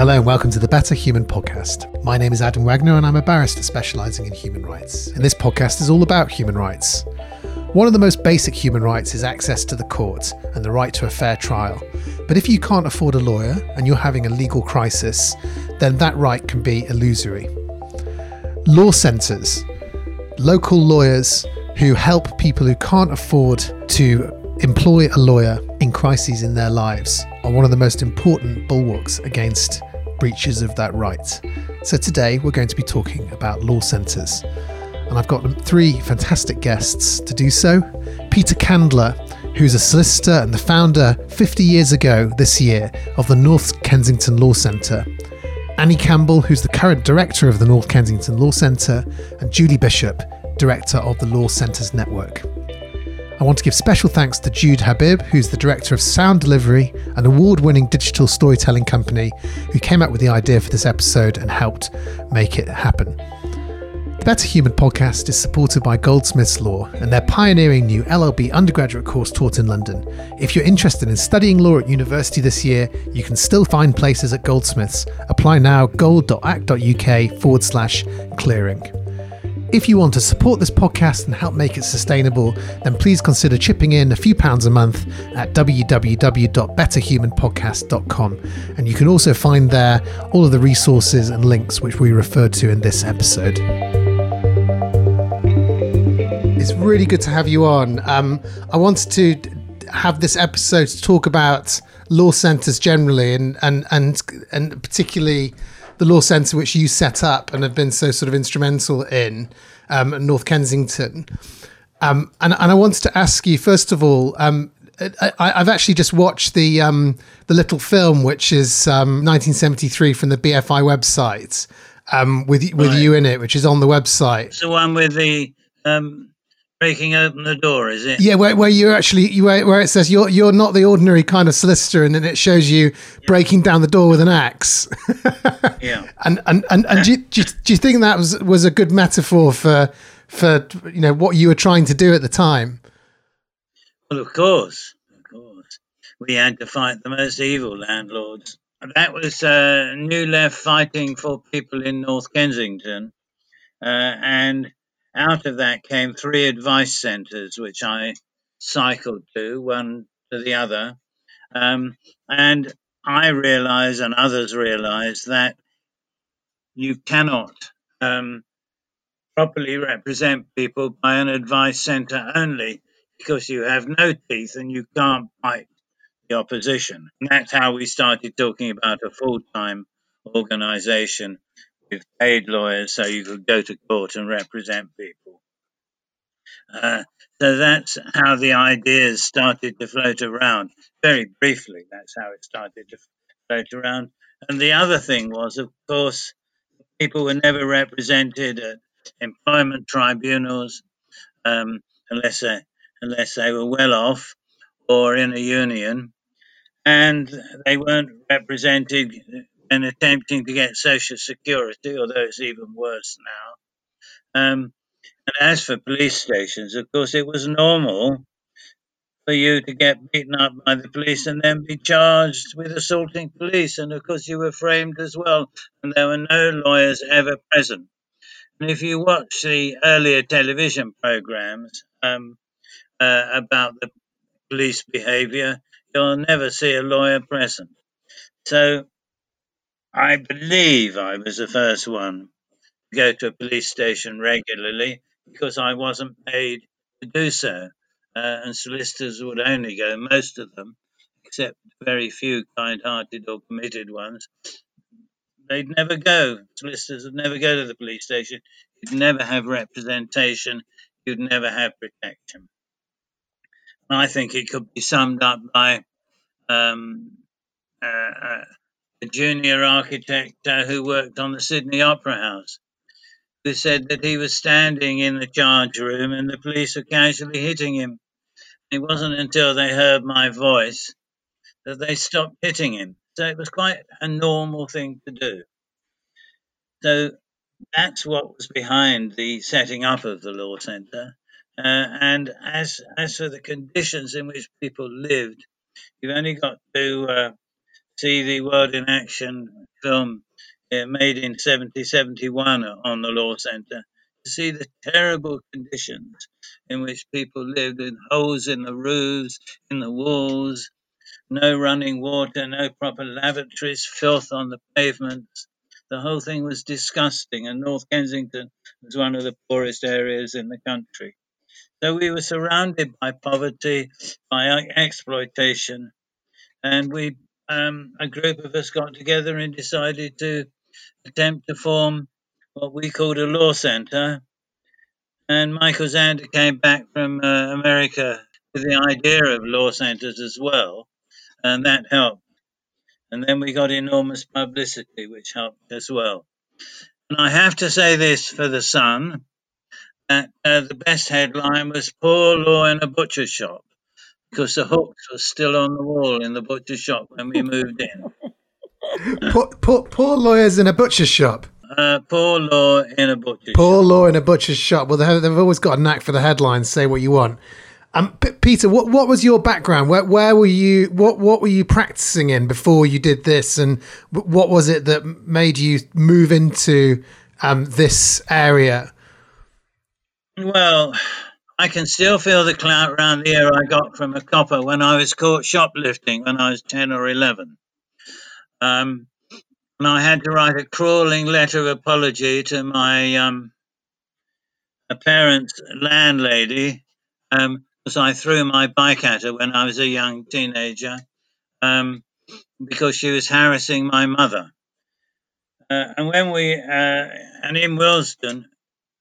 Hello and welcome to the Better Human Podcast. My name is Adam Wagner and I'm a barrister specialising in human rights. And this podcast is all about human rights. One of the most basic human rights is access to the court and the right to a fair trial. But if you can't afford a lawyer and you're having a legal crisis, then that right can be illusory. Law centres, local lawyers who help people who can't afford to employ a lawyer in crises in their lives are one of the most important bulwarks against breaches of that right. So today we're going to be talking about law centres. And I've got three fantastic guests to do so. Peter Kandler, who's a solicitor and the founder 50 years ago this year of the North Kensington Law Centre. Annie Campbell, who's the current director of the North Kensington Law Centre, and Julie Bishop, director of the Law Centres Network. I want to give special thanks to Jude Habib, who's the director of Sound Delivery, an award winning digital storytelling company, who came up with the idea for this episode and helped make it happen. The Better Human podcast is supported by Goldsmiths Law and their pioneering new LLB undergraduate course taught in London. If you're interested in studying law at university this year, you can still find places at Goldsmiths. Apply now gold.ac.uk forward slash clearing. If you want to support this podcast and help make it sustainable, then please consider chipping in a few pounds a month at www.betterhumanpodcast.com. And you can also find there all of the resources and links which we referred to in this episode. It's really good to have you on. Um, I wanted to have this episode to talk about law centres generally and, and, and, and particularly the law centre which you set up and have been so sort of instrumental in um, North Kensington. Um, and, and I wanted to ask you first of all. Um, I, have actually just watched the um, the little film, which is 1973 um, from the BFI website, um, with with right. you in it, which is on the website. It's the one with the breaking open the door, is it? Yeah, where, where you actually you, where, where it says you're you're not the ordinary kind of solicitor, and then it shows you yeah. breaking down the door with an axe. yeah. And and and, and do, you, do, you, do you think that was was a good metaphor for for you know what you were trying to do at the time? Well, of course, of course, we had to fight the most evil landlords. That was uh, New Left fighting for people in North Kensington, uh, and out of that came three advice centres, which I cycled to, one to the other. Um, and I realised, and others realised, that you cannot um, properly represent people by an advice centre only because you have no teeth and you can't bite the opposition. And that's how we started talking about a full time organisation with paid lawyers so you could go to court and represent people. Uh, so that's how the ideas started to float around. Very briefly, that's how it started to float around. And the other thing was, of course, people were never represented at employment tribunals um, unless, they, unless they were well off or in a union. And they weren't represented and attempting to get Social Security, although it's even worse now. Um, and as for police stations, of course, it was normal for you to get beaten up by the police and then be charged with assaulting police. And of course, you were framed as well, and there were no lawyers ever present. And if you watch the earlier television programs um, uh, about the police behaviour, you'll never see a lawyer present. So I believe I was the first one to go to a police station regularly because I wasn't paid to do so. Uh, and solicitors would only go, most of them, except very few kind hearted or committed ones, they'd never go. Solicitors would never go to the police station. You'd never have representation. You'd never have protection. And I think it could be summed up by um, uh, uh, a junior architect uh, who worked on the Sydney Opera House, who said that he was standing in the charge room and the police were casually hitting him. It wasn't until they heard my voice that they stopped hitting him. So it was quite a normal thing to do. So that's what was behind the setting up of the law centre. Uh, and as as for the conditions in which people lived, you've only got to uh, see the World in Action film uh, made in 70 71 on the Law Centre to see the terrible conditions in which people lived in holes in the roofs, in the walls, no running water, no proper lavatories, filth on the pavements. The whole thing was disgusting, and North Kensington was one of the poorest areas in the country. So we were surrounded by poverty, by exploitation, and we, um, a group of us, got together and decided to attempt to form what we called a law centre. And Michael Zander came back from uh, America with the idea of law centres as well, and that helped. And then we got enormous publicity, which helped as well. And I have to say this for the Sun that uh, the best headline was Poor Law in a Butcher Shop because the hooks were still on the wall in the butcher shop when we moved in. poor, poor, poor lawyers in a butcher shop. Uh, poor law in a butcher Poor shop. law in a butcher's shop. Well, they- they've always got a knack for the headlines. Say what you want. Um, P- Peter, what what was your background? Where where were you? What what were you practicing in before you did this? And w- what was it that made you move into um, this area? Well, I can still feel the clout around the ear I got from a copper when I was caught shoplifting when I was 10 or 11. Um, and I had to write a crawling letter of apology to my um, parents' landlady um, because I threw my bike at her when I was a young teenager um, because she was harassing my mother. Uh, and when we, uh, and in Willesden,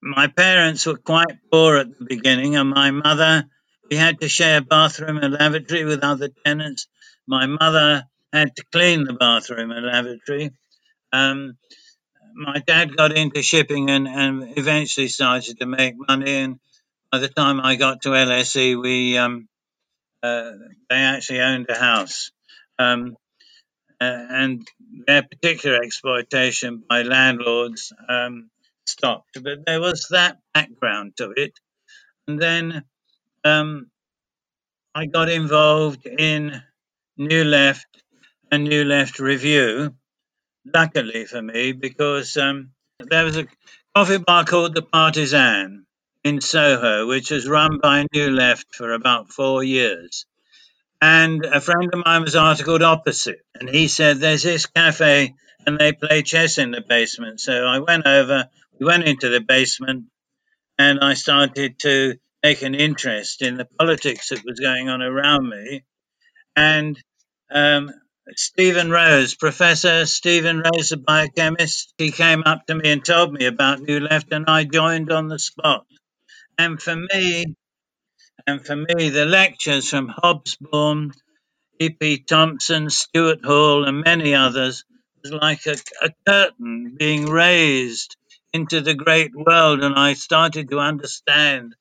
my parents were quite poor at the beginning, and my mother, we had to share bathroom and lavatory with other tenants. My mother had to clean the bathroom and lavatory. Um, my dad got into shipping and, and eventually started to make money. And by the time I got to LSE, we um, uh, they actually owned a house. Um, uh, and their particular exploitation by landlords um, stopped. But there was that background to it. And then um, I got involved in New Left and New Left Review, luckily for me, because um, there was a coffee bar called the Partisan in Soho, which was run by New Left for about four years. And a friend of mine was articled opposite, and he said, There's this cafe, and they play chess in the basement. So I went over, we went into the basement, and I started to take an interest in the politics that was going on around me. And um, Stephen Rose, Professor Stephen Rose, a biochemist, he came up to me and told me about New Left, and I joined on the spot. And for me, and for me, the lectures from Hobsbawm, E.P. Thompson, Stuart Hall, and many others was like a, a curtain being raised into the great world, and I started to understand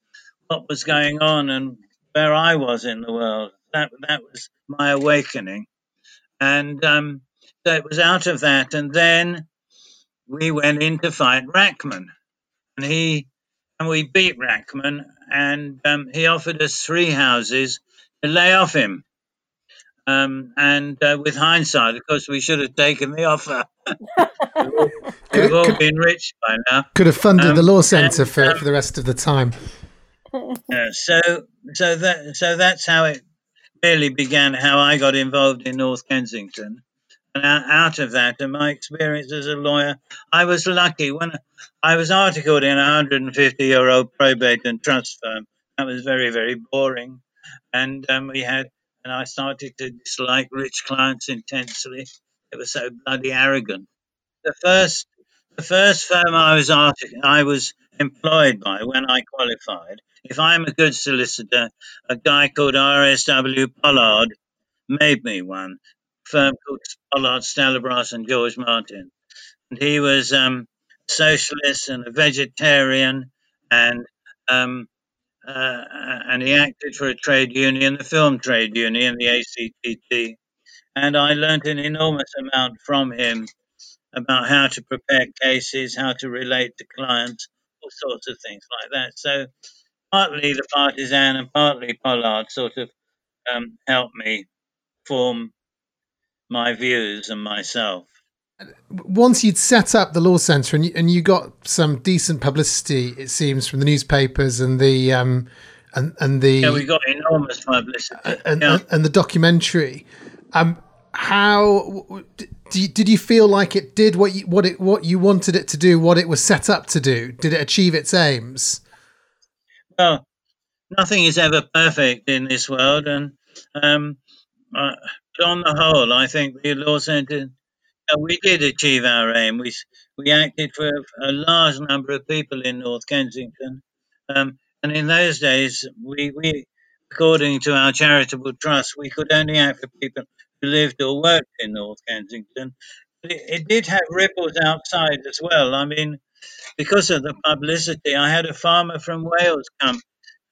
what was going on and where I was in the world. That that was my awakening, and um, so it was out of that, and then we went in to fight Rachman, and he and we beat Rachman, and um, he offered us three houses to lay off him. Um, and uh, with hindsight, of course, we should have taken the offer. We've all been rich by now. Could have funded Um, the law centre and, for, um, for the rest of the time. Yeah, so, so that, so that's how it really began. How I got involved in North Kensington, and out, out of that, and my experience as a lawyer, I was lucky when I was articled in a 150-year-old probate and trust firm. That was very, very boring, and um, we had, and I started to dislike rich clients intensely. They were so bloody arrogant. The first, the first firm I was I was employed by when I qualified. If I'm a good solicitor, a guy called R.S.W. Pollard made me one. Firm called Pollard, Stalabras, and George Martin. And he was um, a socialist and a vegetarian, and um, uh, and he acted for a trade union, the film trade union, the ACTT. And I learnt an enormous amount from him about how to prepare cases, how to relate to clients, all sorts of things like that. So partly the partisan and partly Pollard sort of um, helped me form my views and myself. Once you'd set up the law centre and you, and you got some decent publicity, it seems, from the newspapers and the um, and and the yeah, we got enormous publicity and, yeah. and, and the documentary. Um, how did you feel like it did what you what it what you wanted it to do? What it was set up to do? Did it achieve its aims? Well, nothing is ever perfect in this world, and um, uh, on the whole, I think the law centre we did achieve our aim. We we acted for a, a large number of people in North Kensington, um, and in those days, we, we according to our charitable trust, we could only act for people who lived or worked in North Kensington. But it, it did have ripples outside as well. I mean, because of the publicity, I had a farmer from Wales come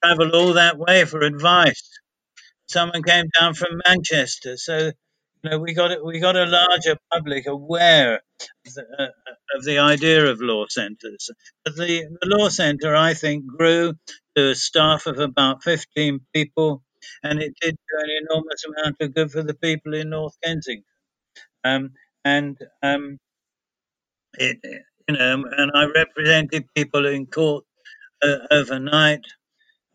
travel all that way for advice. Someone came down from Manchester, so you know, we got we got a larger public aware of the, uh, of the idea of law centres. But the, the law centre, I think, grew to a staff of about 15 people, and it did do an enormous amount of good for the people in North Kensington. Um, and um, it, you know, and I represented people in court uh, overnight,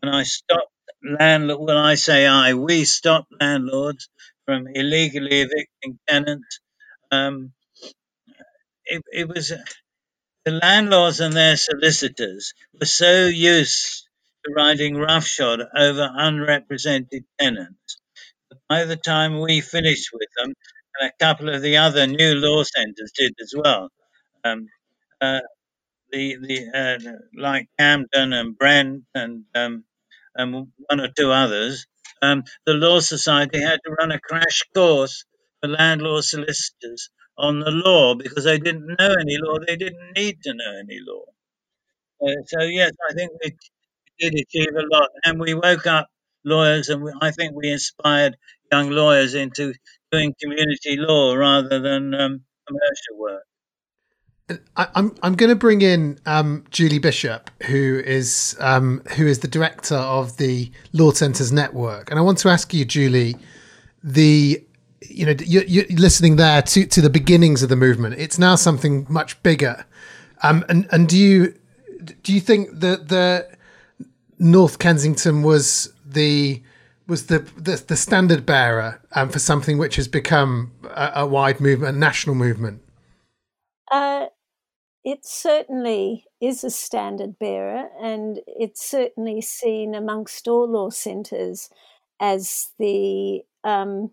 and I stopped landlord. When I say I, we stopped landlords from illegally evicting tenants. Um, it, it was the landlords and their solicitors were so used to riding roughshod over unrepresented tenants. But by the time we finished with them, and a couple of the other new law centres did as well, um, uh, the the uh, like Camden and Brent and um, and one or two others, um, the Law Society had to run a crash course for landlord solicitors on the law because they didn't know any law. They didn't need to know any law. Uh, so, yes, I think we did achieve a lot. And we woke up lawyers, and we, I think we inspired young lawyers into doing community law rather than um, commercial work. I, I'm I'm going to bring in um, Julie Bishop, who is um, who is the director of the Law Centres Network, and I want to ask you, Julie, the you know you're, you're listening there to to the beginnings of the movement. It's now something much bigger, um, and and do you do you think that the North Kensington was the was the the, the standard bearer um, for something which has become a, a wide movement, a national movement? Uh, it certainly is a standard bearer, and it's certainly seen amongst all law centres as the um,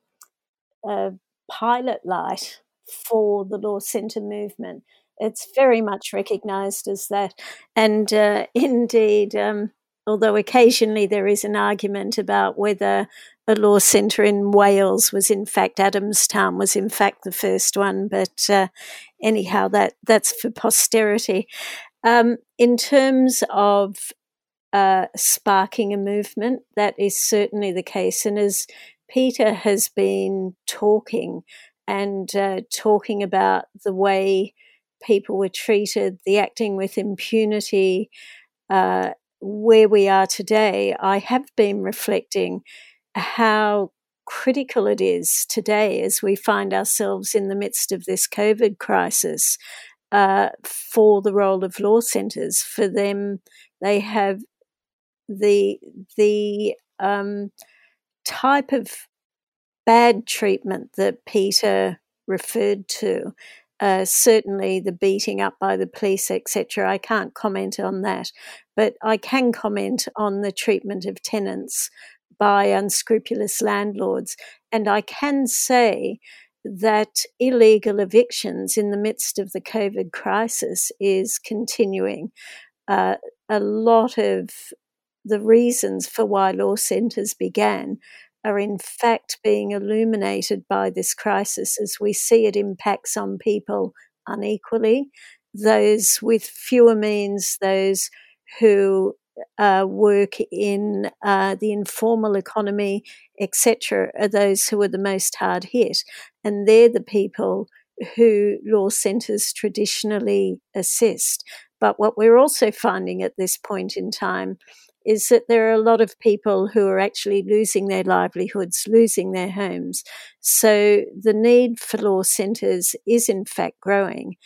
uh, pilot light for the law centre movement. It's very much recognised as that, and uh, indeed, um, although occasionally there is an argument about whether a law centre in Wales was in fact Adamsdown was in fact the first one, but uh, anyhow, that that's for posterity. Um, in terms of uh, sparking a movement, that is certainly the case, and as Peter has been talking and uh, talking about the way people were treated, the acting with impunity, uh, where we are today, I have been reflecting how critical it is today as we find ourselves in the midst of this COVID crisis uh, for the role of law centres. For them, they have the the um, type of bad treatment that Peter referred to. Uh, certainly, the beating up by the police, etc. I can't comment on that, but I can comment on the treatment of tenants by unscrupulous landlords. And I can say that illegal evictions in the midst of the COVID crisis is continuing. Uh, a lot of the reasons for why law centres began are in fact being illuminated by this crisis as we see it impacts on people unequally. Those with fewer means, those who uh, work in uh, the informal economy, etc., are those who are the most hard hit. And they're the people who law centres traditionally assist. But what we're also finding at this point in time is that there are a lot of people who are actually losing their livelihoods, losing their homes. So the need for law centres is in fact growing.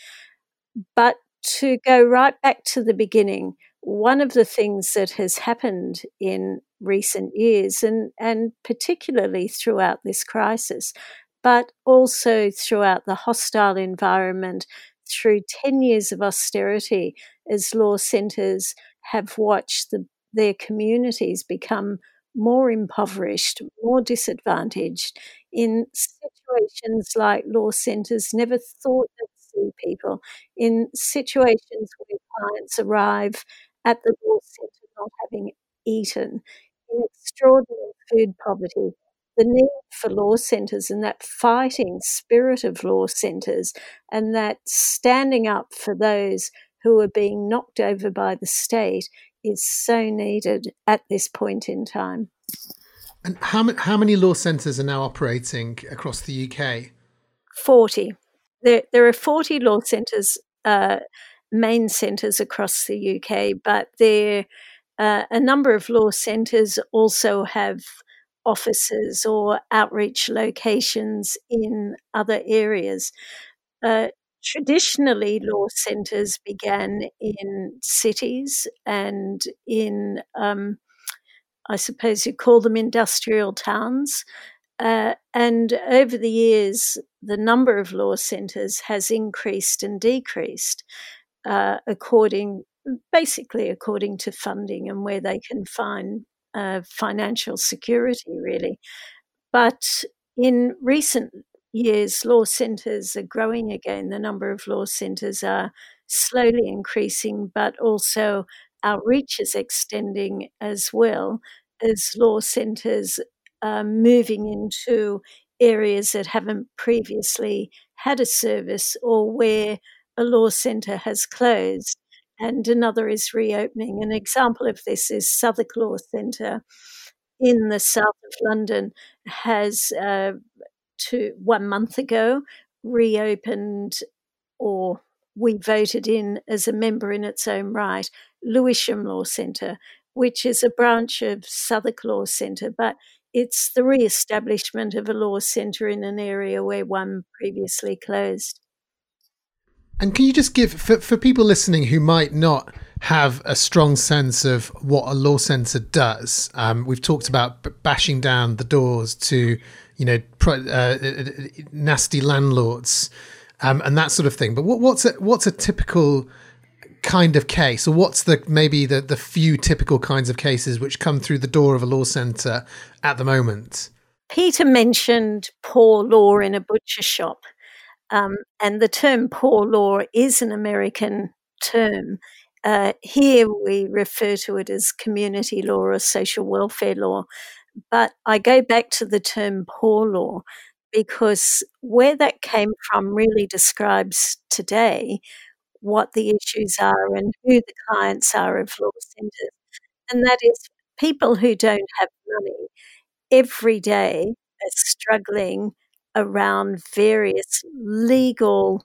But to go right back to the beginning, one of the things that has happened in recent years, and, and particularly throughout this crisis, but also throughout the hostile environment, through 10 years of austerity, as law centres have watched the, their communities become more impoverished, more disadvantaged in situations like law centres never thought they'd see people, in situations where clients arrive at the law centre not having eaten, in extraordinary food poverty, the need for law centres and that fighting spirit of law centres and that standing up for those who are being knocked over by the state is so needed at this point in time. And how, how many law centres are now operating across the UK? 40. There, there are 40 law centres, uh, main centres across the UK, but there uh, a number of law centres also have offices or outreach locations in other areas. Uh, traditionally, law centres began in cities and in, um, I suppose you call them industrial towns. Uh, and over the years, the number of law centres has increased and decreased uh, according, basically according to funding and where they can find uh, financial security, really. But in recent years, law centres are growing again. The number of law centres are slowly increasing, but also our reach is extending as well as law centres are moving into areas that haven't previously had a service or where a law centre has closed and another is reopening. An example of this is Southwark Law Centre in the south of London has uh, to one month ago reopened or we voted in as a member in its own right Lewisham Law Centre, which is a branch of Southwark Law Centre, but it's the re establishment of a law centre in an area where one previously closed. And can you just give for, for people listening who might not have a strong sense of what a law centre does? Um, we've talked about bashing down the doors to, you know, pro, uh, uh, uh, nasty landlords um, and that sort of thing. But what, what's a, what's a typical kind of case, or what's the maybe the the few typical kinds of cases which come through the door of a law centre at the moment? Peter mentioned poor law in a butcher shop. Um, and the term poor law is an American term. Uh, here we refer to it as community law or social welfare law. But I go back to the term poor law because where that came from really describes today what the issues are and who the clients are of law centres. And that is people who don't have money every day are struggling around various legal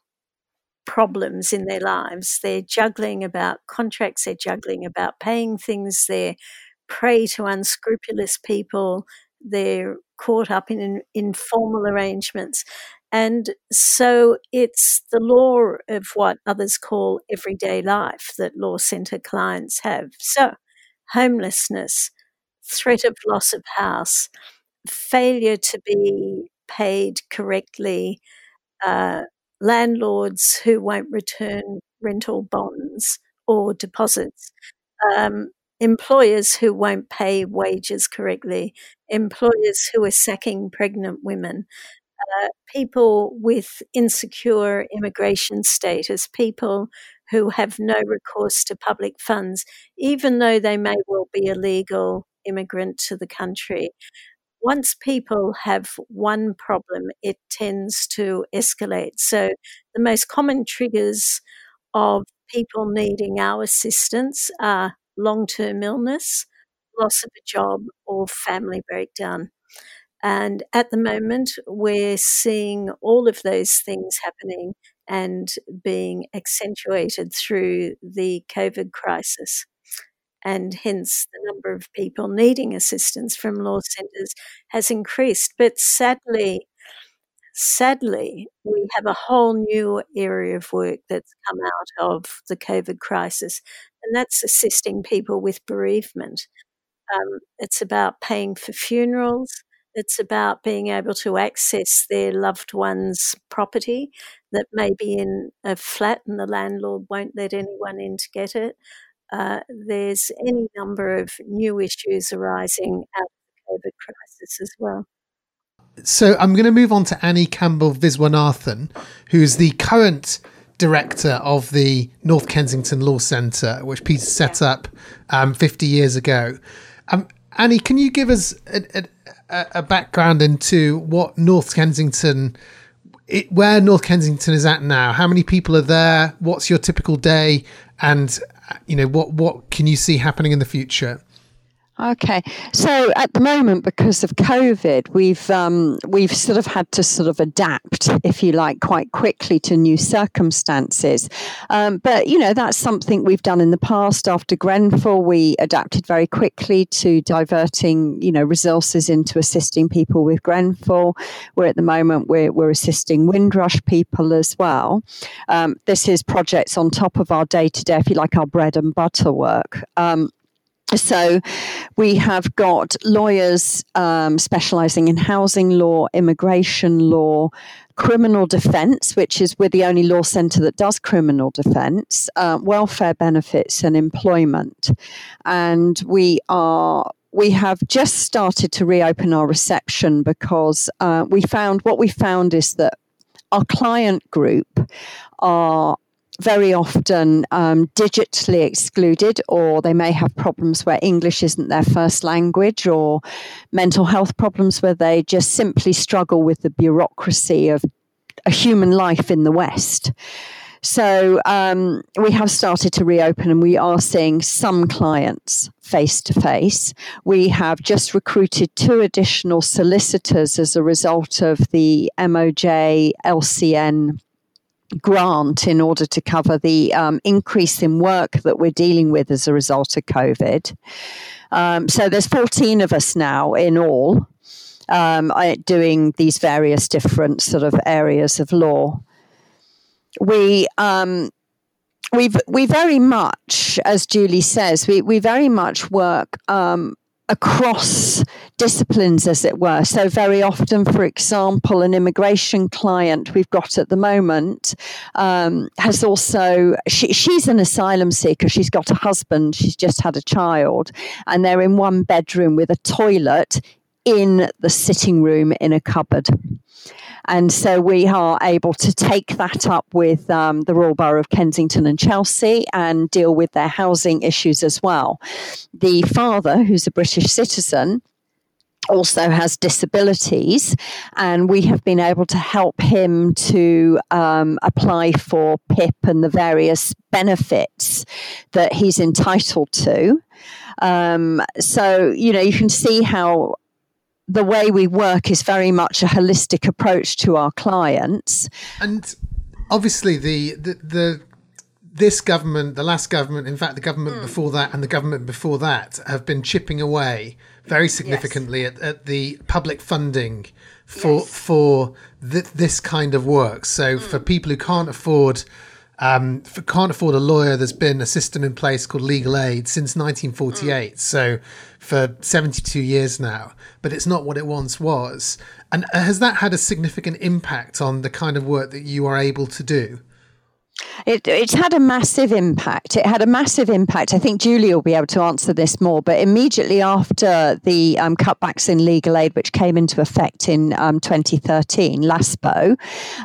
problems in their lives. They're juggling about contracts, they're juggling about paying things, they're prey to unscrupulous people, they're caught up in informal arrangements. And so it's the law of what others call everyday life that law centre clients have. So, homelessness, threat of loss of house, failure to be paid correctly, uh, landlords who won't return rental bonds or deposits, um, employers who won't pay wages correctly, employers who are sacking pregnant women. Uh, people with insecure immigration status, people who have no recourse to public funds, even though they may well be a legal immigrant to the country once people have one problem, it tends to escalate. So, the most common triggers of people needing our assistance are long term illness, loss of a job, or family breakdown. And at the moment, we're seeing all of those things happening and being accentuated through the COVID crisis. And hence the number of people needing assistance from law centres has increased. But sadly, sadly, we have a whole new area of work that's come out of the COVID crisis, and that's assisting people with bereavement. Um, it's about paying for funerals. It's about being able to access their loved one's property that may be in a flat and the landlord won't let anyone in to get it. Uh, there's any number of new issues arising out of the COVID crisis as well. So I'm going to move on to Annie Campbell Viswanathan, who's the current director of the North Kensington Law Centre, which Peter set up um, 50 years ago. Um, Annie, can you give us a, a, a background into what North Kensington, it, where North Kensington is at now? How many people are there? What's your typical day? And you know what what can you see happening in the future? Okay, so at the moment, because of COVID, we've um, we've sort of had to sort of adapt, if you like, quite quickly to new circumstances. Um, but you know that's something we've done in the past. After Grenfell, we adapted very quickly to diverting you know resources into assisting people with Grenfell. We're at the moment we're we're assisting Windrush people as well. Um, this is projects on top of our day to day, if you like, our bread and butter work. Um, so we have got lawyers um, specializing in housing law, immigration law, criminal defense, which is we're the only law center that does criminal defense, uh, welfare benefits, and employment. And we are we have just started to reopen our reception because uh, we found what we found is that our client group are very often um, digitally excluded, or they may have problems where English isn't their first language, or mental health problems where they just simply struggle with the bureaucracy of a human life in the West. So um, we have started to reopen and we are seeing some clients face to face. We have just recruited two additional solicitors as a result of the MOJ LCN grant in order to cover the um, increase in work that we're dealing with as a result of COVID. Um, so there's 14 of us now in all um, doing these various different sort of areas of law. We um, we we very much, as Julie says, we we very much work um, across disciplines, as it were. So, very often, for example, an immigration client we've got at the moment um, has also, she, she's an asylum seeker. She's got a husband, she's just had a child, and they're in one bedroom with a toilet in the sitting room in a cupboard. And so we are able to take that up with um, the Royal Borough of Kensington and Chelsea and deal with their housing issues as well. The father, who's a British citizen, also has disabilities, and we have been able to help him to um, apply for PIP and the various benefits that he's entitled to. Um, so, you know, you can see how the way we work is very much a holistic approach to our clients. And obviously, the the, the this government, the last government, in fact, the government mm. before that, and the government before that have been chipping away very significantly yes. at, at, the public funding for yes. for th- this kind of work. So mm. for people who can't afford um, for, can't afford a lawyer, there's been a system in place called legal aid since 1948. Mm. So for 72 years now, but it's not what it once was. And uh, has that had a significant impact on the kind of work that you are able to do? It, it's had a massive impact. It had a massive impact. I think Julie will be able to answer this more. But immediately after the um, cutbacks in legal aid, which came into effect in um, 2013, LASPO,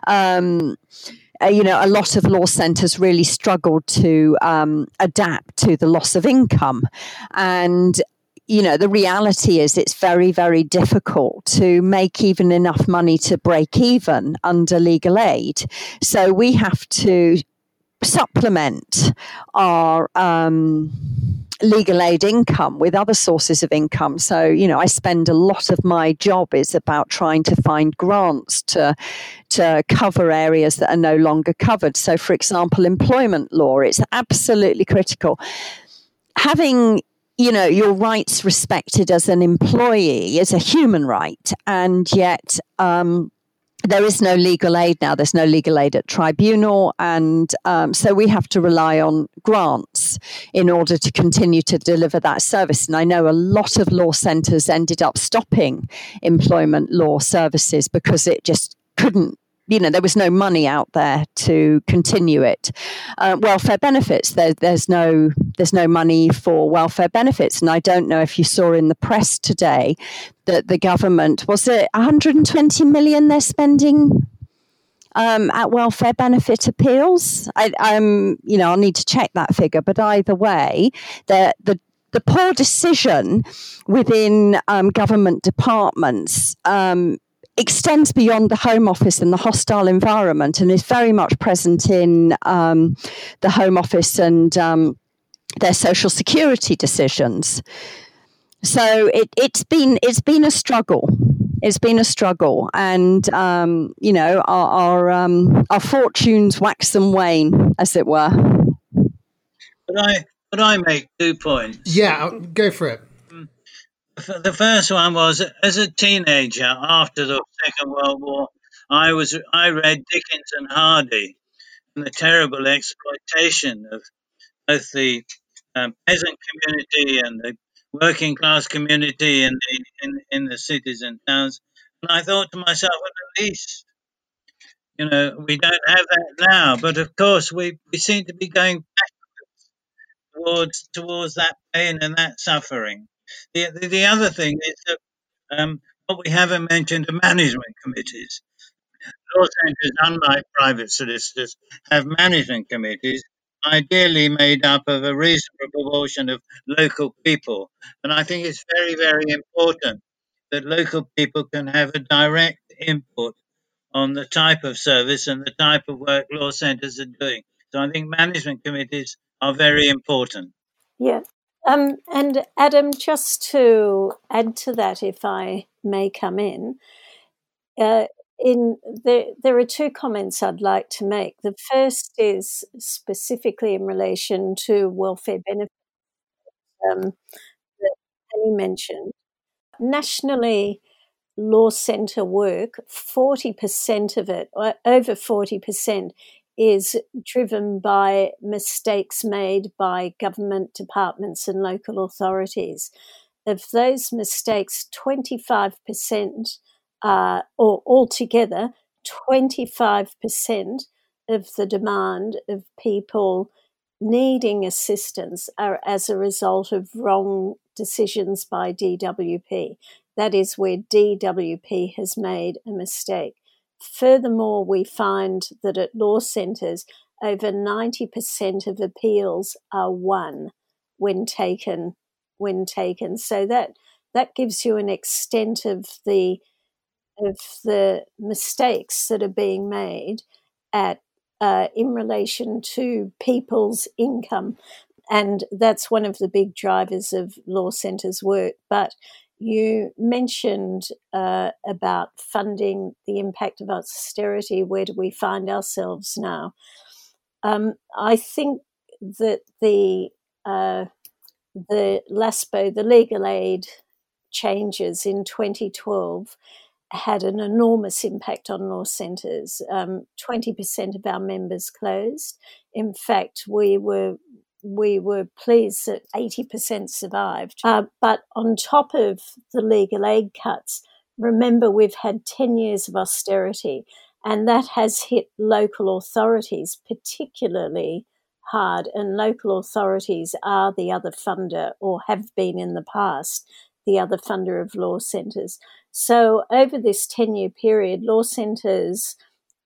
um, you know, a lot of law centres really struggled to um, adapt to the loss of income. And you know, the reality is it's very, very difficult to make even enough money to break even under legal aid. So we have to supplement our um, legal aid income with other sources of income. So, you know, I spend a lot of my job is about trying to find grants to to cover areas that are no longer covered. So, for example, employment law, it's absolutely critical. Having you know, your rights respected as an employee is a human right, and yet. Um, there is no legal aid now. There's no legal aid at tribunal. And um, so we have to rely on in order to continue to deliver that service. And I know a lot of law centres ended up stopping employment law services because it just couldn't you know there was no money out there to continue it. Uh, welfare benefits there, there's no there's no money for welfare benefits, and I don't know if you saw in the press today that the government was it 120 million they're spending um, at welfare benefit appeals. I, am you know, I'll need to check that figure, but either way, the the the poor decision within um, government departments um, extends beyond the Home Office and the hostile environment and is very much present in um, the Home Office and um, their social security decisions. So it, it, has been it's been a struggle. It's been a struggle, and um, you know our our, um, our fortunes wax and wane, as it were. But I but I make two points. Yeah, go for it. The first one was as a teenager after the Second World War, I was I read Dickens and Hardy and the terrible exploitation of both the um, peasant community and the working class community in the in, in the cities and towns. And I thought to myself, well, at least you know we don't have that now. But of course, we, we seem to be going backwards towards towards that pain and that suffering. The, the, the other thing is that um, what we haven't mentioned are management committees. Law centres, unlike private solicitors, have management committees, ideally made up of a reasonable proportion of local people. And I think it's very, very important that local people can have a direct input on the type of service and the type of work law centres are doing. So I think management committees are very important. Yeah, um, and Adam, just to add to that, if I may come in, uh, in there, there are two comments I'd like to make. The first is specifically in relation to welfare benefits um, that Annie mentioned. Nationally, law centre work, 40% of it, over 40%, is driven by mistakes made by government departments and local authorities. Of those mistakes, 25%, uh, or altogether, 25% of the demand of people needing assistance are as a result of wrong decisions by DWP. That is where DWP has made a mistake. Furthermore, we find that at law centres, over 90% of appeals are won when taken when taken. So that that gives you an extent of the of the mistakes that are being made at uh, in relation to people's income, and that's one of the big drivers of law centres' work. But you mentioned uh, about funding the impact of austerity. Where do we find ourselves now? Um, I think that the uh, the LASPO, the legal aid changes in 2012, had an enormous impact on law centres. Um, 20% of our members closed. In fact, we were we were pleased that 80% survived. Uh, but on top of the legal aid cuts, remember we've had 10 years of austerity, and that has hit local authorities particularly hard. And local authorities are the other funder, or have been in the past, the other funder of law centres. So over this 10 year period, law Centre's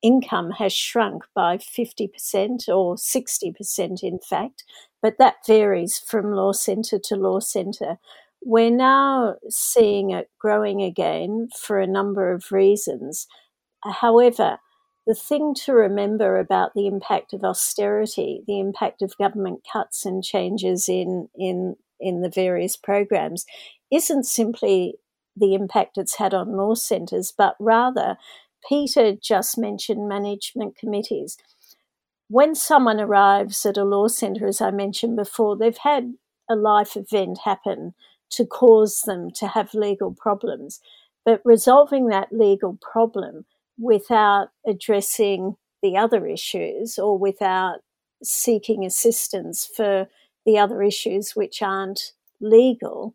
income has shrunk by 50% or 60%, in fact, but that varies from law centre to law centre. We're now seeing it growing again for a number of reasons. However, the thing to remember about the impact of austerity, the impact of government cuts and changes in, in, in the various programs, isn't simply the impact it's had on law centres, but rather Peter just mentioned management committees. When someone arrives at a law centre, as I mentioned before, they've had a life event happen to cause them to have legal problems. But resolving that legal problem without addressing the other issues or without seeking assistance for the other issues which aren't legal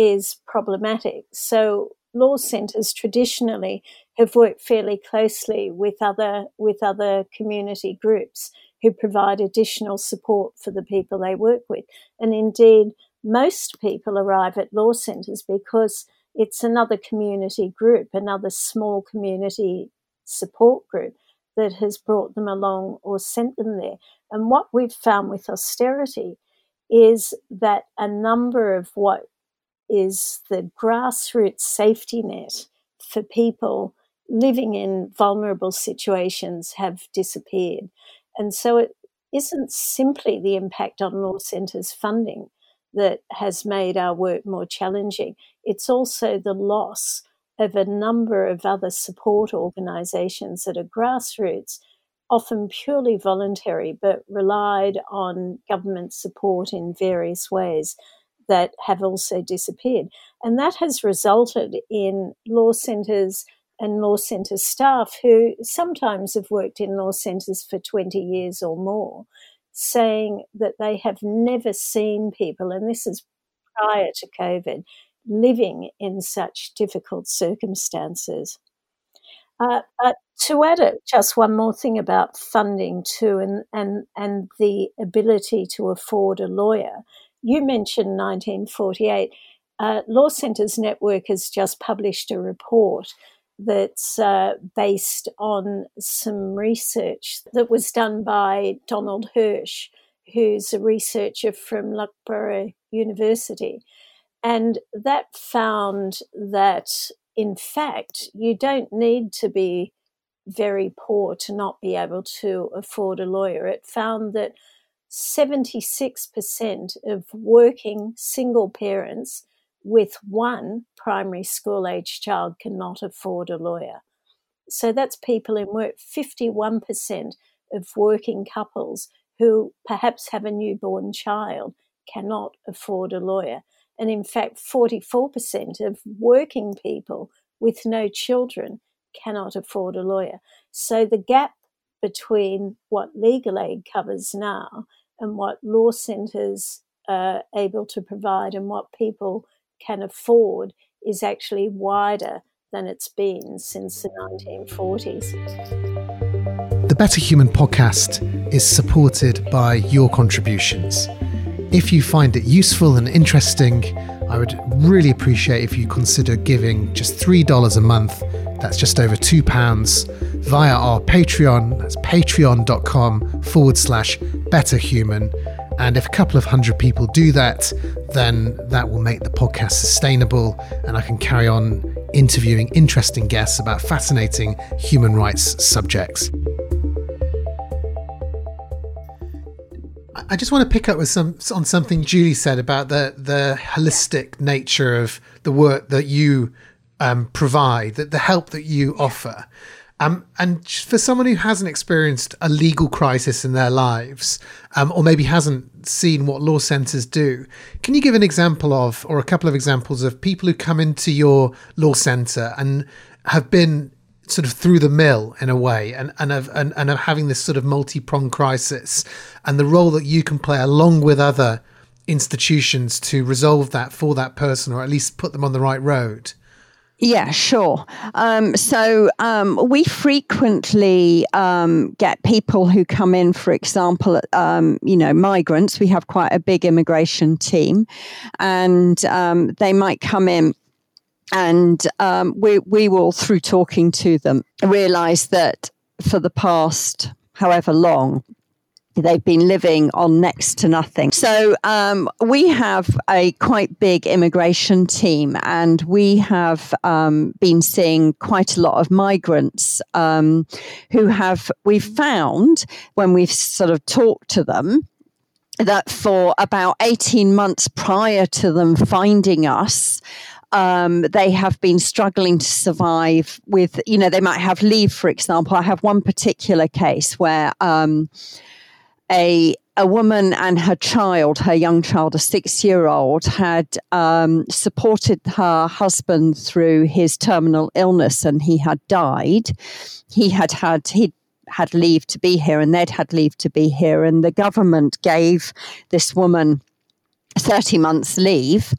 is problematic. So law centres traditionally have worked fairly closely with other with other community groups who provide additional support for the people they work with. And indeed, most people arrive at law centres because it's another community group, another small community support group that has brought them along or sent them there. And what we've found with austerity is that a number of what is the grassroots safety net for people living in vulnerable situations have disappeared. And so it isn't simply the impact on law centres funding that has made our work more challenging, it's also the loss of a number of other support organisations that are grassroots, often purely voluntary, but relied on government support in various ways that have also disappeared. And that has resulted in law centres and law centre staff who sometimes have worked in law centres for 20 years or more saying that they have never seen people, and this is prior to COVID, living in such difficult circumstances. Uh, uh, to add it, just one more thing about funding too, and, and, and the ability to afford a lawyer. You mentioned 1948. Uh, Law Centres Network has just published a report that's uh, based on some research that was done by Donald Hirsch, who's a researcher from Loughborough University. And that found that, in fact, you don't need to be very poor to not be able to afford a lawyer. It found that 76% of working single parents with one primary school age child cannot afford a lawyer. So that's people in work. 51% of working couples who perhaps have a newborn child cannot afford a lawyer. And in fact, 44% of working people with no children cannot afford a lawyer. So the gap between what legal aid covers now and what law centres are able to provide and what people can afford is actually wider than it's been since the 1940s. The Better Human podcast is supported by your contributions. If you find it useful and interesting, I would really appreciate if you consider giving just $3 a month, that's just over £2, via our Patreon, that's patreon.com forward slash betterhuman. And if a couple of hundred people do that, then that will make the podcast sustainable and I can carry on interviewing interesting guests about fascinating human rights subjects. I just want to pick up with some on something Julie said about the the holistic nature of the work that you um, provide, that the help that you offer. Um, and for someone who hasn't experienced a legal crisis in their lives, um, or maybe hasn't seen what law centres do, can you give an example of, or a couple of examples of people who come into your law centre and have been sort of through the mill in a way, and and of and, and of having this sort of multi-pronged crisis, and the role that you can play along with other institutions to resolve that for that person, or at least put them on the right road? Yeah, sure. Um, so um, we frequently um, get people who come in, for example, um, you know, migrants. We have quite a big immigration team, and um, they might come in. And um, we, we will, through talking to them, realize that for the past however long, they've been living on next to nothing. So um, we have a quite big immigration team, and we have um, been seeing quite a lot of migrants um, who have we've found when we've sort of talked to them that for about 18 months prior to them finding us, um, they have been struggling to survive with, you know, they might have leave, for example. I have one particular case where um, a a woman and her child, her young child, a six year old, had um, supported her husband through his terminal illness and he had died. He had had, he had leave to be here and they'd had leave to be here. And the government gave this woman 30 months leave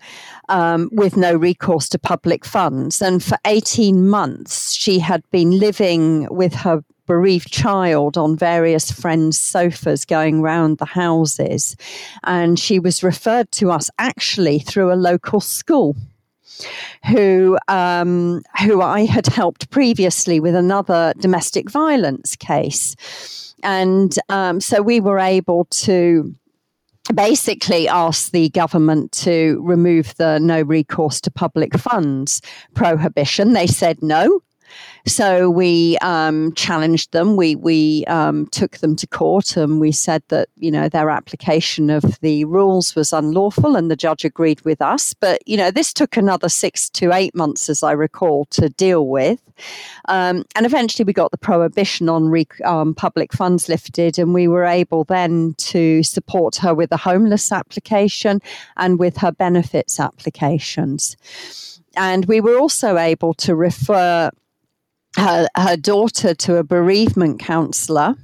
um, with no recourse to public funds. And for 18 months, she had been living with her bereaved child on various friends' sofas going round the houses. And she was referred to us actually through a local school. Who um, who I had helped previously with another domestic violence case, and um, so we were able to basically ask the government to remove the no recourse to public funds prohibition. They said no. So we um, challenged them. We we um, took them to court, and we said that you know their application of the rules was unlawful, and the judge agreed with us. But you know this took another six to eight months, as I recall, to deal with, um, and eventually we got the prohibition on re- um, public funds lifted, and we were able then to support her with a homeless application and with her benefits applications. And we were also able to refer her, her daughter to a bereavement counselor.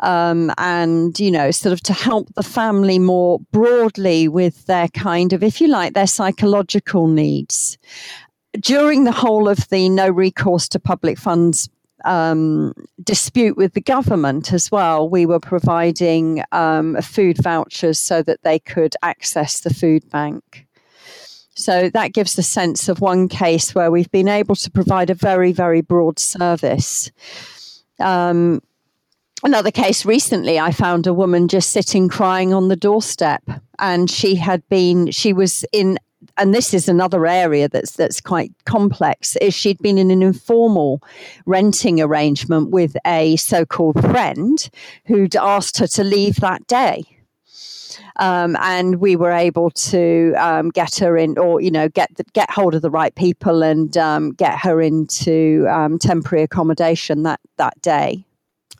Um, and you know, sort of to help the family more broadly with their kind of, if you like, their psychological needs. During the whole of the no recourse to public funds um, dispute with the government as well, we were providing um, food vouchers so that they could access the food bank. So that gives the sense of one case where we've been able to provide a very, very broad service. Um, another case recently, I found a woman just sitting crying on the doorstep, and she had been, she was in and this is another area that's that's quite complex is she'd been in an informal renting arrangement with a so-called friend who'd asked her to leave that day um, and we were able to um, get her in, or you know, get the, get hold of the right people and um, get her into um, temporary accommodation that that day.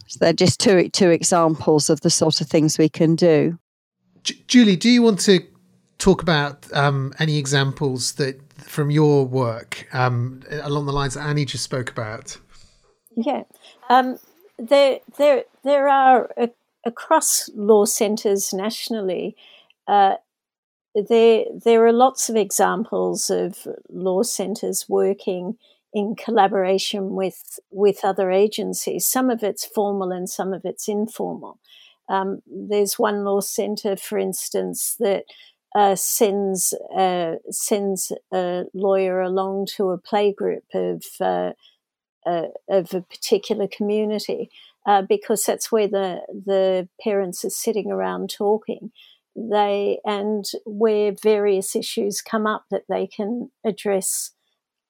So they're just two two examples of the sort of things we can do. J- Julie, do you want to talk about um, any examples that from your work um, along the lines that Annie just spoke about? Yeah, there there there are a across law centres nationally, uh, there there are lots of examples of law centres working in collaboration with with other agencies. Some of it's formal and some of it's informal. Um, there's one law centre, for instance, that uh, sends uh, sends a lawyer along to a playgroup of uh, uh of a particular community uh, because that's where the the parents are sitting around talking. They and where various issues come up that they can address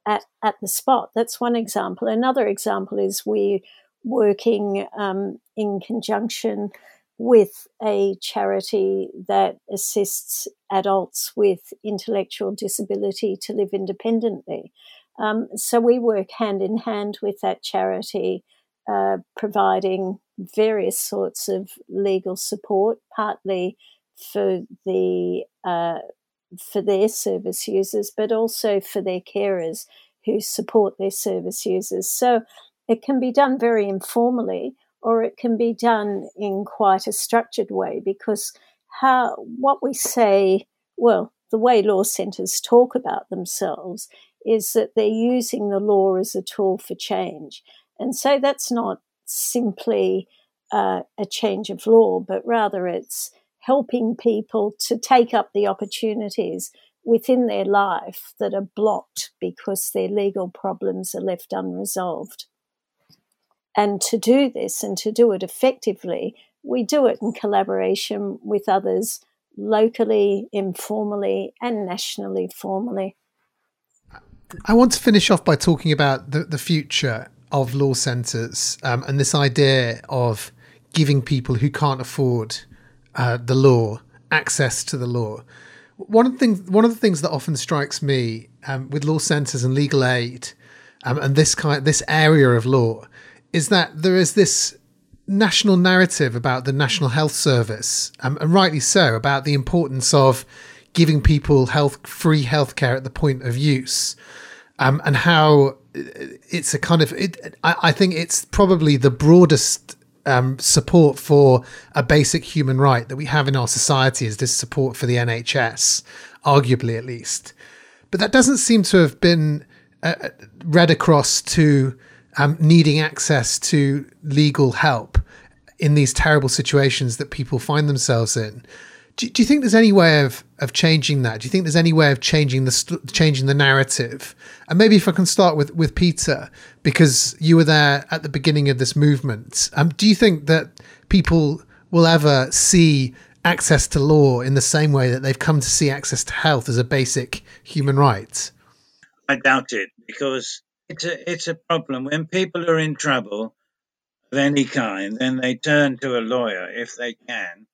at at the spot. That's one example. Another example is we working um, in conjunction with a charity that assists adults with intellectual disability to live independently. Um, so we work hand in hand with that charity uh, providing various sorts of legal support, partly for the uh, for their service users, but also for their carers who support their service users. So it can be done very informally, or it can be done in quite a structured way. Because how what we say, well, the way law centres talk about themselves is that they're using the law as a tool for change. And so that's not simply uh, a change of law, but rather it's helping people to take up the opportunities within their life that are blocked because their legal problems are left unresolved. And to do this and to do it effectively, we do it in collaboration with others locally, informally, and nationally formally. I want to finish off by talking about the, the future of law centres um, and this idea of giving people who can't afford uh, the law access to the law. One of the things, one of the things that often strikes me um, with law centres and legal aid, um, and this kind, this area of law, is that there is this national narrative about the National Health Service, um, and rightly so, about the importance of giving people health free healthcare at the point of use, um, and how it's a kind of it, I, I, think it's probably the broadest um, support for a basic human right that we have in our society is this support for the NHS, arguably at least. But that doesn't seem to have been uh, read across to um, needing access to legal help in these terrible situations that people find themselves in. Do, do, you think there's any way of, of changing that? Do you think there's any way of changing the changing the narrative? And maybe if I can start with with Peter, because you were there at the beginning of this movement. Um, do you think that people will ever see access to law in the same way that they've come to see access to health as a basic human right? I doubt it because it's a it's a problem when people are in trouble of any kind. Then they turn to a lawyer if they can,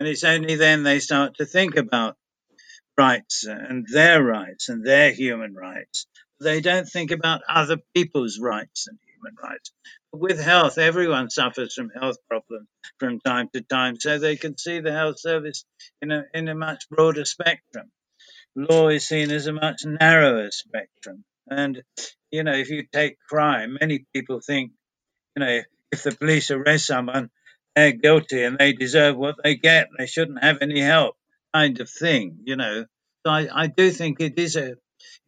and it's only then they start to think about rights and their rights and their human rights. They don't think about other people's rights and human rights. But with health, everyone suffers from health problems from time to time, so they can see the health service in a, in a much broader spectrum. Law is seen as a much narrower spectrum. And, you know, if you take crime, many people think, you know, if the police arrest someone, they're guilty and they deserve what they get. They shouldn't have any help, kind of thing, you know. So I, I do think it is a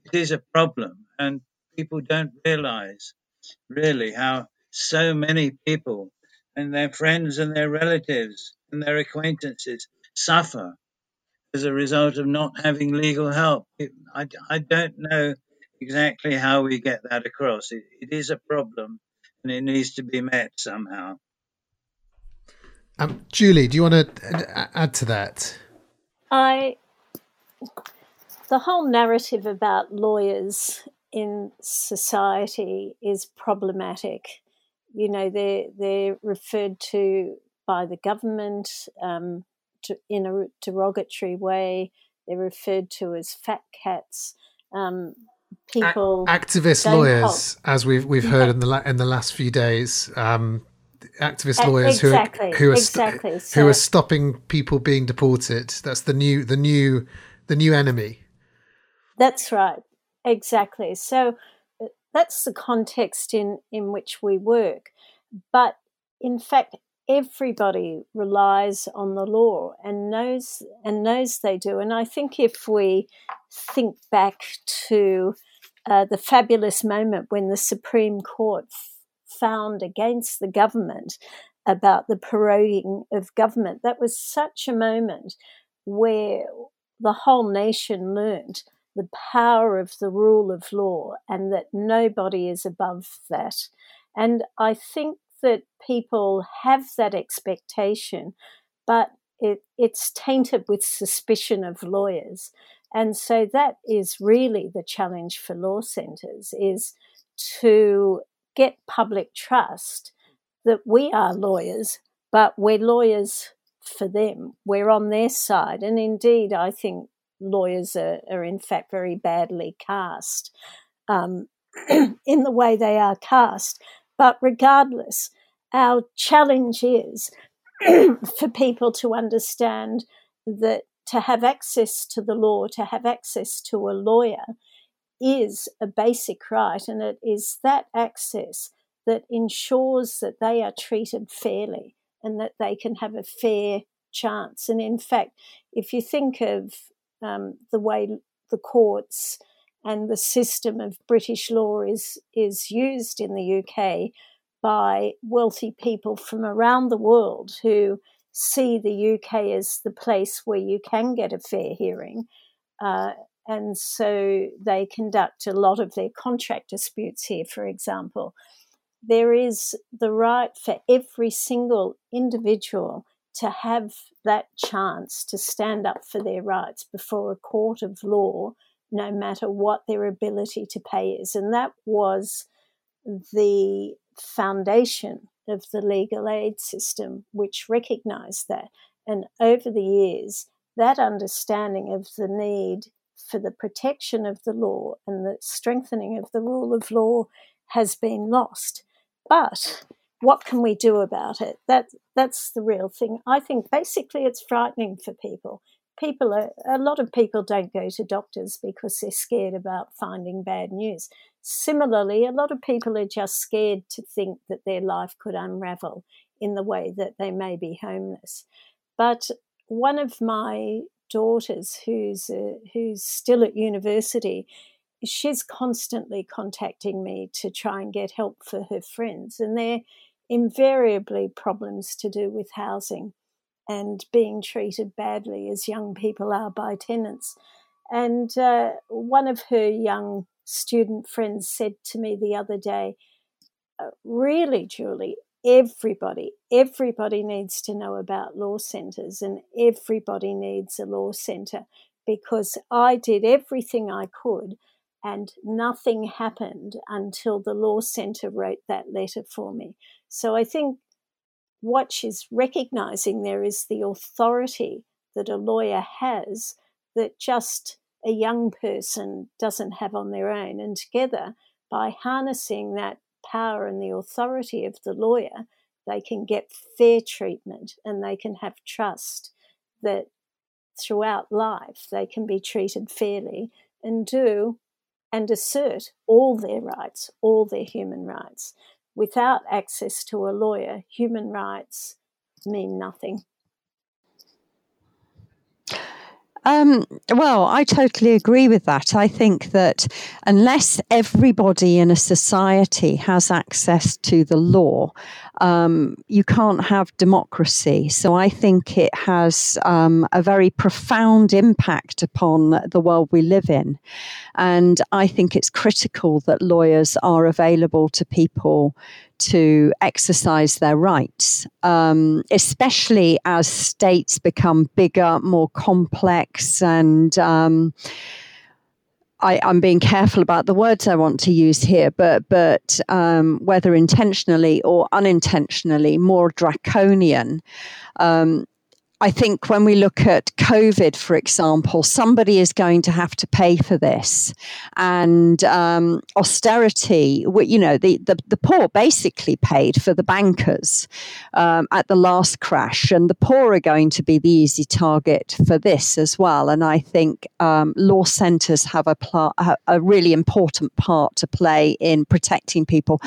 it is a problem, and people don't realise really how so many people and their friends and their relatives and their acquaintances suffer as a result of not having legal help. I, I don't know exactly how we get that across. It, it is a problem and it needs to be met somehow. Um, Julie, do you want to add to that? I the whole narrative about lawyers in society is problematic. You know, they're they're referred to by the government um, to, in a derogatory way. They're referred to as fat cats. Um, people, a- activist lawyers, help. as we've we've heard yeah. in the la- in the last few days. Um, activist lawyers exactly, who are, who are exactly. st- so, who are stopping people being deported. That's the new the new the new enemy. That's right, exactly. So uh, that's the context in in which we work. But in fact, everybody relies on the law and knows and knows they do. And I think if we think back to uh, the fabulous moment when the Supreme Court found against the government about the proroguing of government, that was such a moment where the whole nation learned the power of the rule of law and that nobody is above that. And I think that people have that expectation, but it, it's tainted with suspicion of lawyers. And so that is really the challenge for law centres is to get public trust that we are lawyers, but we're lawyers for them. We're on their side. And indeed, I think lawyers are, are in fact very badly cast um, in the way they are cast. But regardless, our challenge is for people to understand that to have access to the law, to have access to a lawyer, is a basic right, and it is that access that ensures that they are treated fairly and that they can have a fair chance. And in fact, if you think of um, the way the courts and the system of British law is is used in the UK by wealthy people from around the world who see the UK as the place where you can get a fair hearing. Uh, and so they conduct a lot of their contract disputes here, for example. There is the right for every single individual to have that chance to stand up for their rights before a court of law, no matter what their ability to pay is. And that was the foundation of the legal aid system, which recognized that. And over the years, that understanding of the need for the protection of the law and the strengthening of the rule of law has been lost. But what can we do about it? That that's the real thing. I think basically it's frightening for people. People are a lot of people don't go to doctors because they're scared about finding bad news. Similarly, a lot of people are just scared to think that their life could unravel in the way that they may be homeless. But one of my daughters, who's uh, who's still at university, she's constantly contacting me to try and get help for her friends, and they're invariably problems to do with housing and being treated badly as young people are by tenants. And uh, one of her young student friends said to me the other day, uh, Really, Julie, everybody, everybody needs to know about law centres and everybody needs a law centre because I did everything I could and nothing happened until the law centre wrote that letter for me. So I think what she's recognizing there is the authority that a lawyer has that just a young person doesn't have on their own. And together, by harnessing that power and the authority of the lawyer, they can get fair treatment and they can have trust that throughout life they can be treated fairly and do and assert all their rights, all their human rights. Without access to a lawyer, human rights mean nothing. Um, well, I totally agree with that. I think that unless everybody in a society has access to the law, um, you can't have democracy. So I think it has um, a very profound impact upon the world we live in. And I think it's critical that lawyers are available to people to exercise their rights, um, especially as states become bigger, more complex, and um, I, am being careful about the words I want to use here, but but um, whether intentionally or unintentionally, more draconian. Um, I think when we look at COVID, for example, somebody is going to have to pay for this. And um, austerity, you know, the, the, the, poor basically paid for the bankers um, at the last crash. And the poor are going to be the easy target for this as well. And I think um, law centres have a, pl- a really important part to play in protecting people.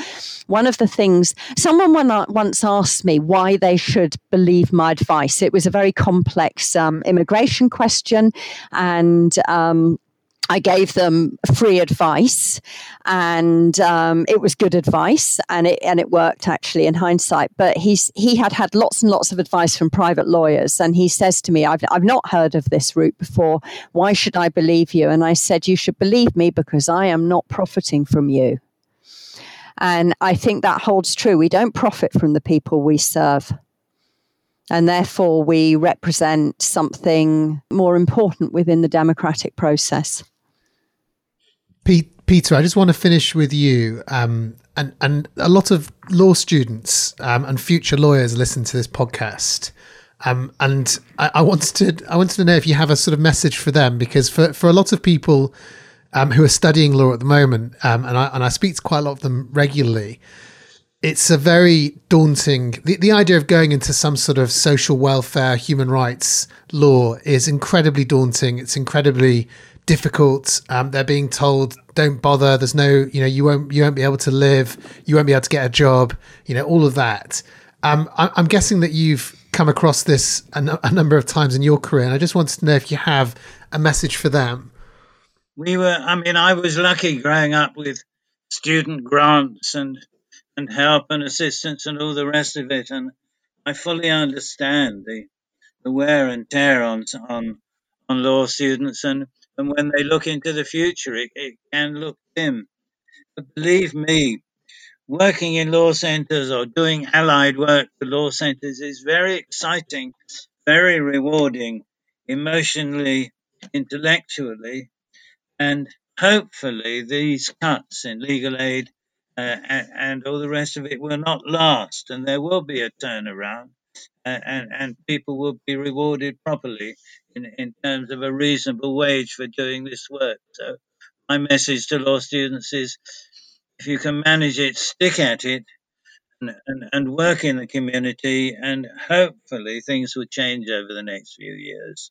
One of the things, someone once asked me why they should believe my advice. It was a very very complex um, immigration question, and um, I gave them free advice, and um, it was good advice, and it and it worked actually in hindsight. But he's he had had lots and lots of advice from private lawyers, and he says to me, "I've I've not heard of this route before. Why should I believe you?" And I said, "You should believe me because I am not profiting from you." And I think that holds true. We don't profit from the people we serve and therefore we represent something more important within the democratic process. Peter, I just want to finish with you. Um, and, and a lot of law students um, and future lawyers listen to this podcast. Um, and I, I, wanted to I wanted to know if you have a sort of message for them because for, for a lot of people um, who are studying law at the moment, um, and I and I speak to quite a lot of them regularly, it's a very daunting the, the idea of going into some sort of social welfare human rights law is incredibly daunting. It's incredibly difficult. Um, they're being told don't bother. There's no you know you won't you won't be able to live. You won't be able to get a job you know all of that. Um, I, i'm guessing that you've come across this a, a number of times in your career and i just wanted to know if you have a message for them. We were i mean i was lucky growing up with student grants and and help and assistance and all the rest of it. And I fully understand the, the wear and tear on, on, on law students. And, and when they look into the future, it, it can look dim. But believe me, working in law centers or doing allied work for law centers is very exciting, very rewarding, emotionally, intellectually, and hopefully these cuts in legal aid uh, and, and, all the rest of it will not last, and there will be a turnaround, uh, and, and people will be rewarded properly in, in terms of a reasonable wage for doing this work. So, my message to law students is if you can manage it, stick at it, and, and, work in the community, and hopefully things will change over the next few years.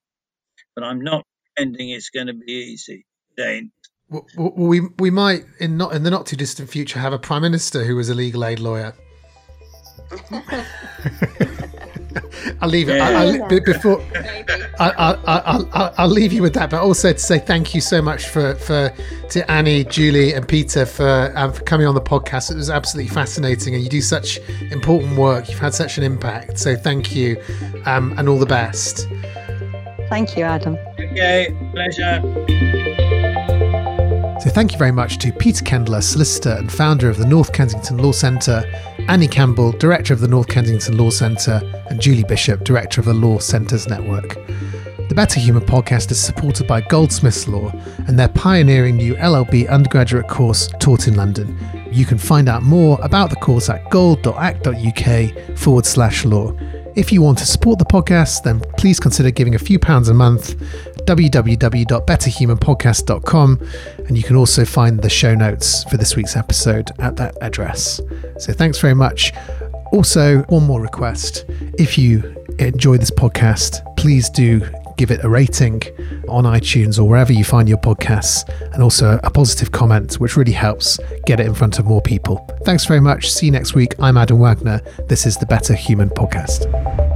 But I'm not pretending it's going to be easy. It ain't. Well, we we might in not in the not too distant future have a prime minister who was a legal aid lawyer. I'll leave it. Yeah. I, I, before I, I, I, I, I'll leave you with that, but also to say thank you so much for for to Annie, Julie, and Peter for um, for coming on the podcast. It was absolutely fascinating, and you do such important work. You've had such an impact, so thank you, um, and all the best. Thank you, Adam. Okay, pleasure. So thank you very much to Peter Kandler, solicitor and founder of the North Kensington Law Centre, Annie Campbell, director of the North Kensington Law Centre, and Julie Bishop, director of the Law Centres Network. The Better Human podcast is supported by Goldsmiths Law and their pioneering new LLB undergraduate course taught in London. You can find out more about the course at gold.ac.uk forward slash law. If you want to support the podcast, then please consider giving a few pounds a month www.betterhumanpodcast.com and you can also find the show notes for this week's episode at that address. So thanks very much. Also, one more request. If you enjoy this podcast, please do give it a rating on iTunes or wherever you find your podcasts, and also a positive comment, which really helps get it in front of more people. Thanks very much. See you next week. I'm Adam Wagner. This is the Better Human Podcast.